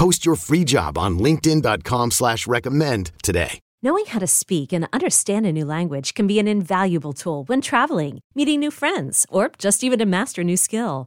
Post your free job on linkedin.com slash recommend today. Knowing how to speak and understand a new language can be an invaluable tool when traveling, meeting new friends, or just even to master a new skill.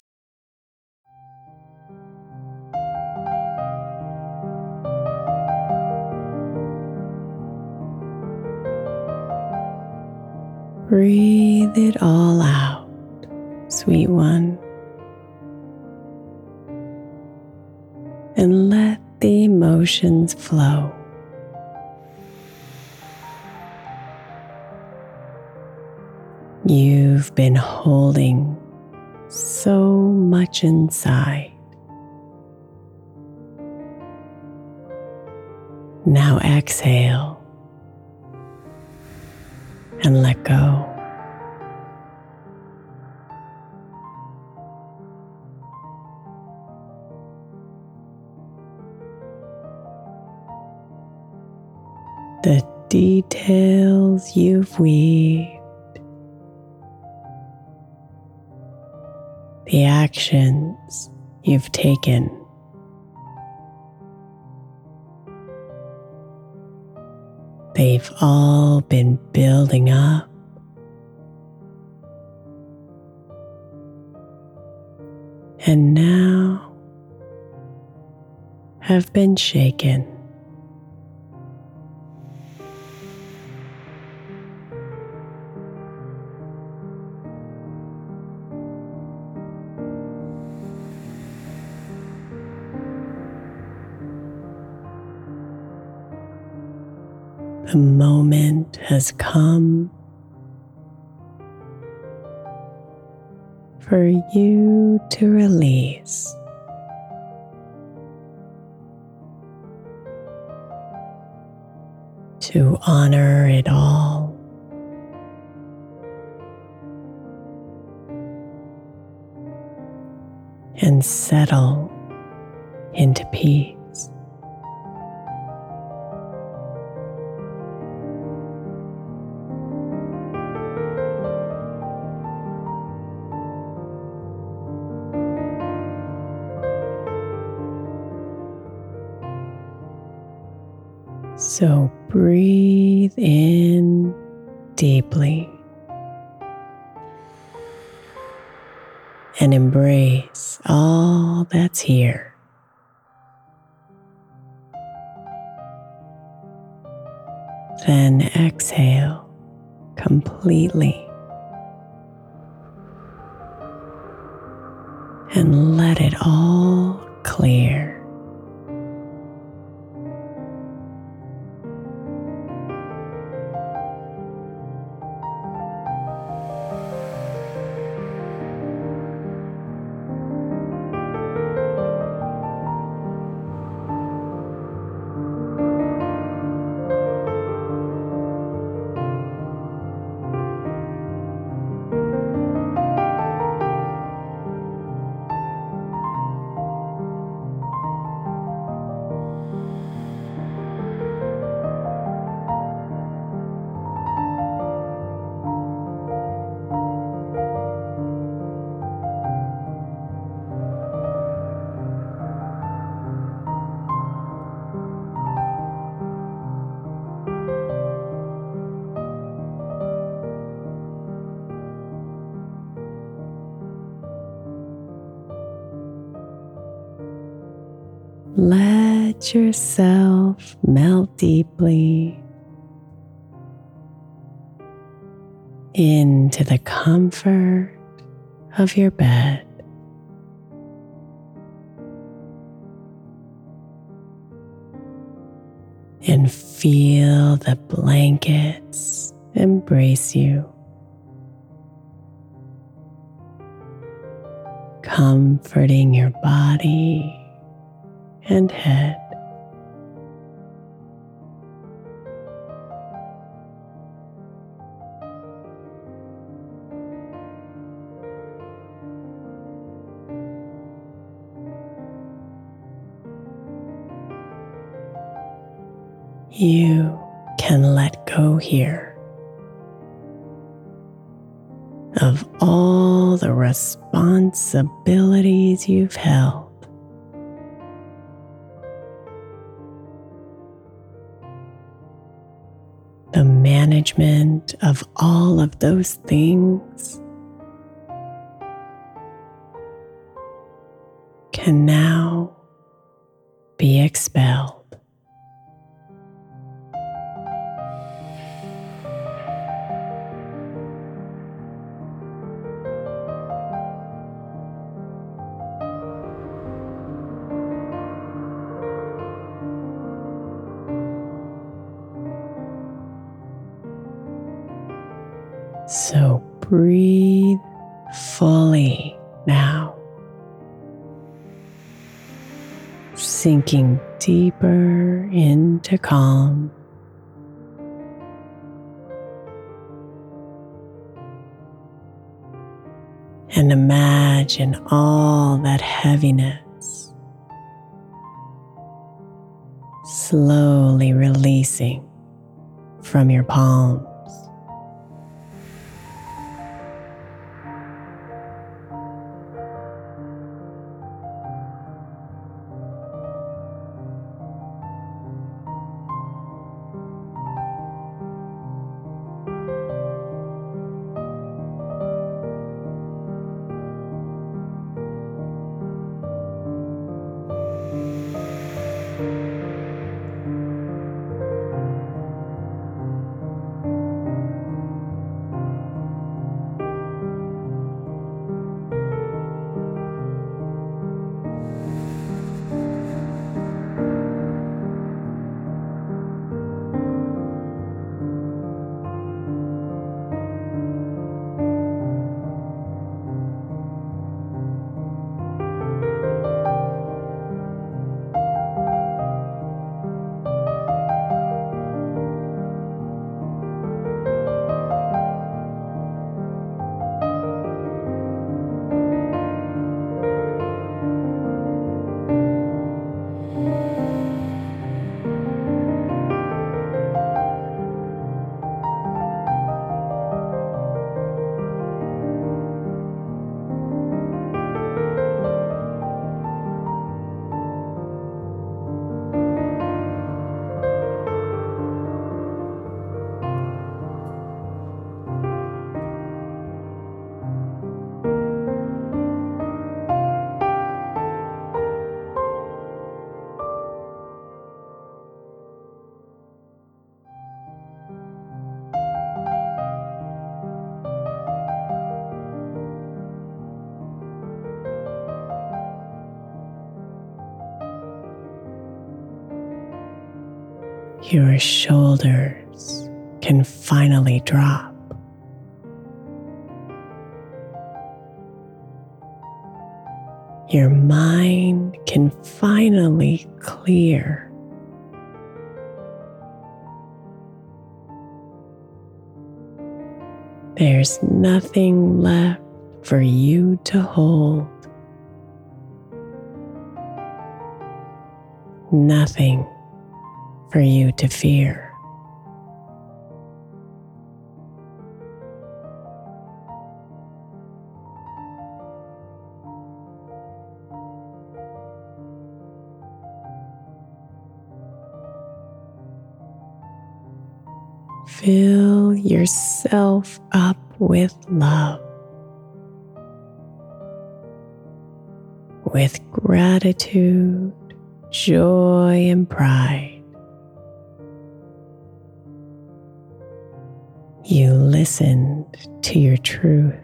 Breathe it all out, sweet one. And let the emotions flow. You've been holding so much inside. Now exhale and let go. The details you've weaved, the actions you've taken. They've all been building up. And now have been shaken. The moment has come for you to release. To honor it all. And settle into peace. And embrace all that's here. Then exhale completely and let it all Let yourself melt deeply into the comfort of your bed. And feel the blankets embrace you. Comforting your body and head. You can let go here of all the responsibilities you've held. the management of all of those things can now So breathe fully now, sinking deeper into calm. And imagine all that heaviness slowly releasing from your palms. Your shoulders can finally drop. Your mind can finally clear. There's nothing left for you to hold. Nothing for you to fear. Fill yourself up with love, with gratitude, joy, and pride. You listened to your truth,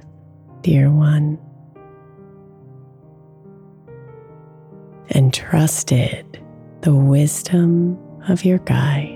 dear one, and trusted the wisdom of your guide.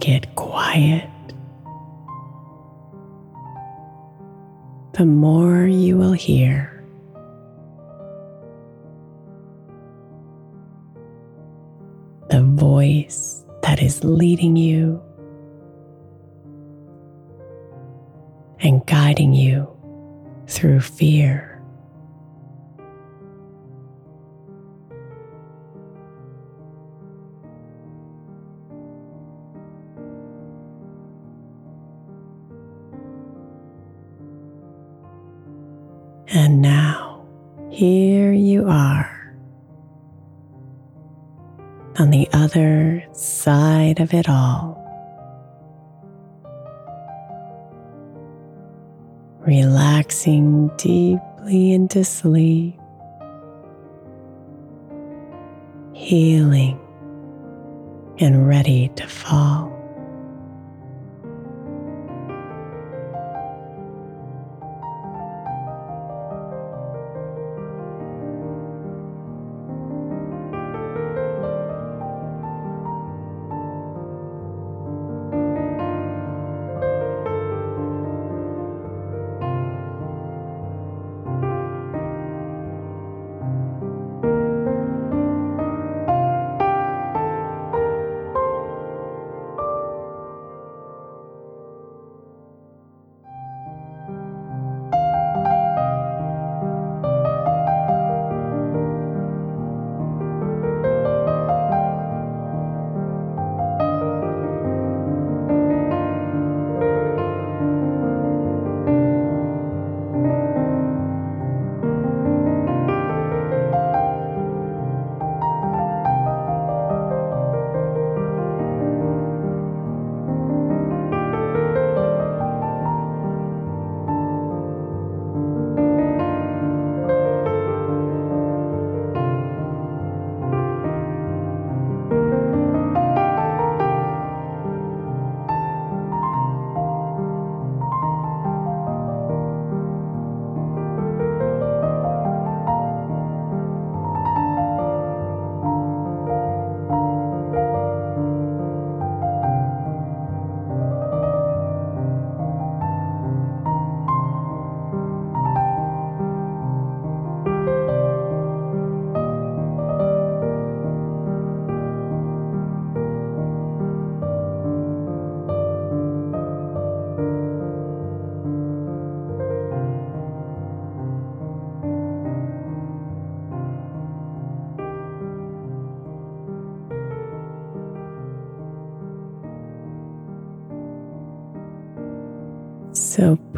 You get quiet, the more you will hear. The voice that is leading you and guiding you through fear. Other side of it all. Relaxing deeply into sleep, healing and ready to fall.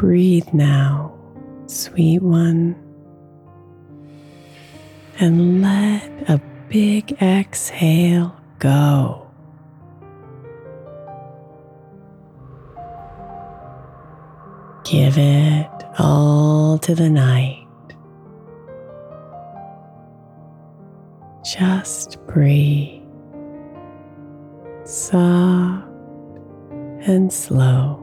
Breathe now, sweet one, and let a big exhale go. Give it all to the night. Just breathe, soft and slow.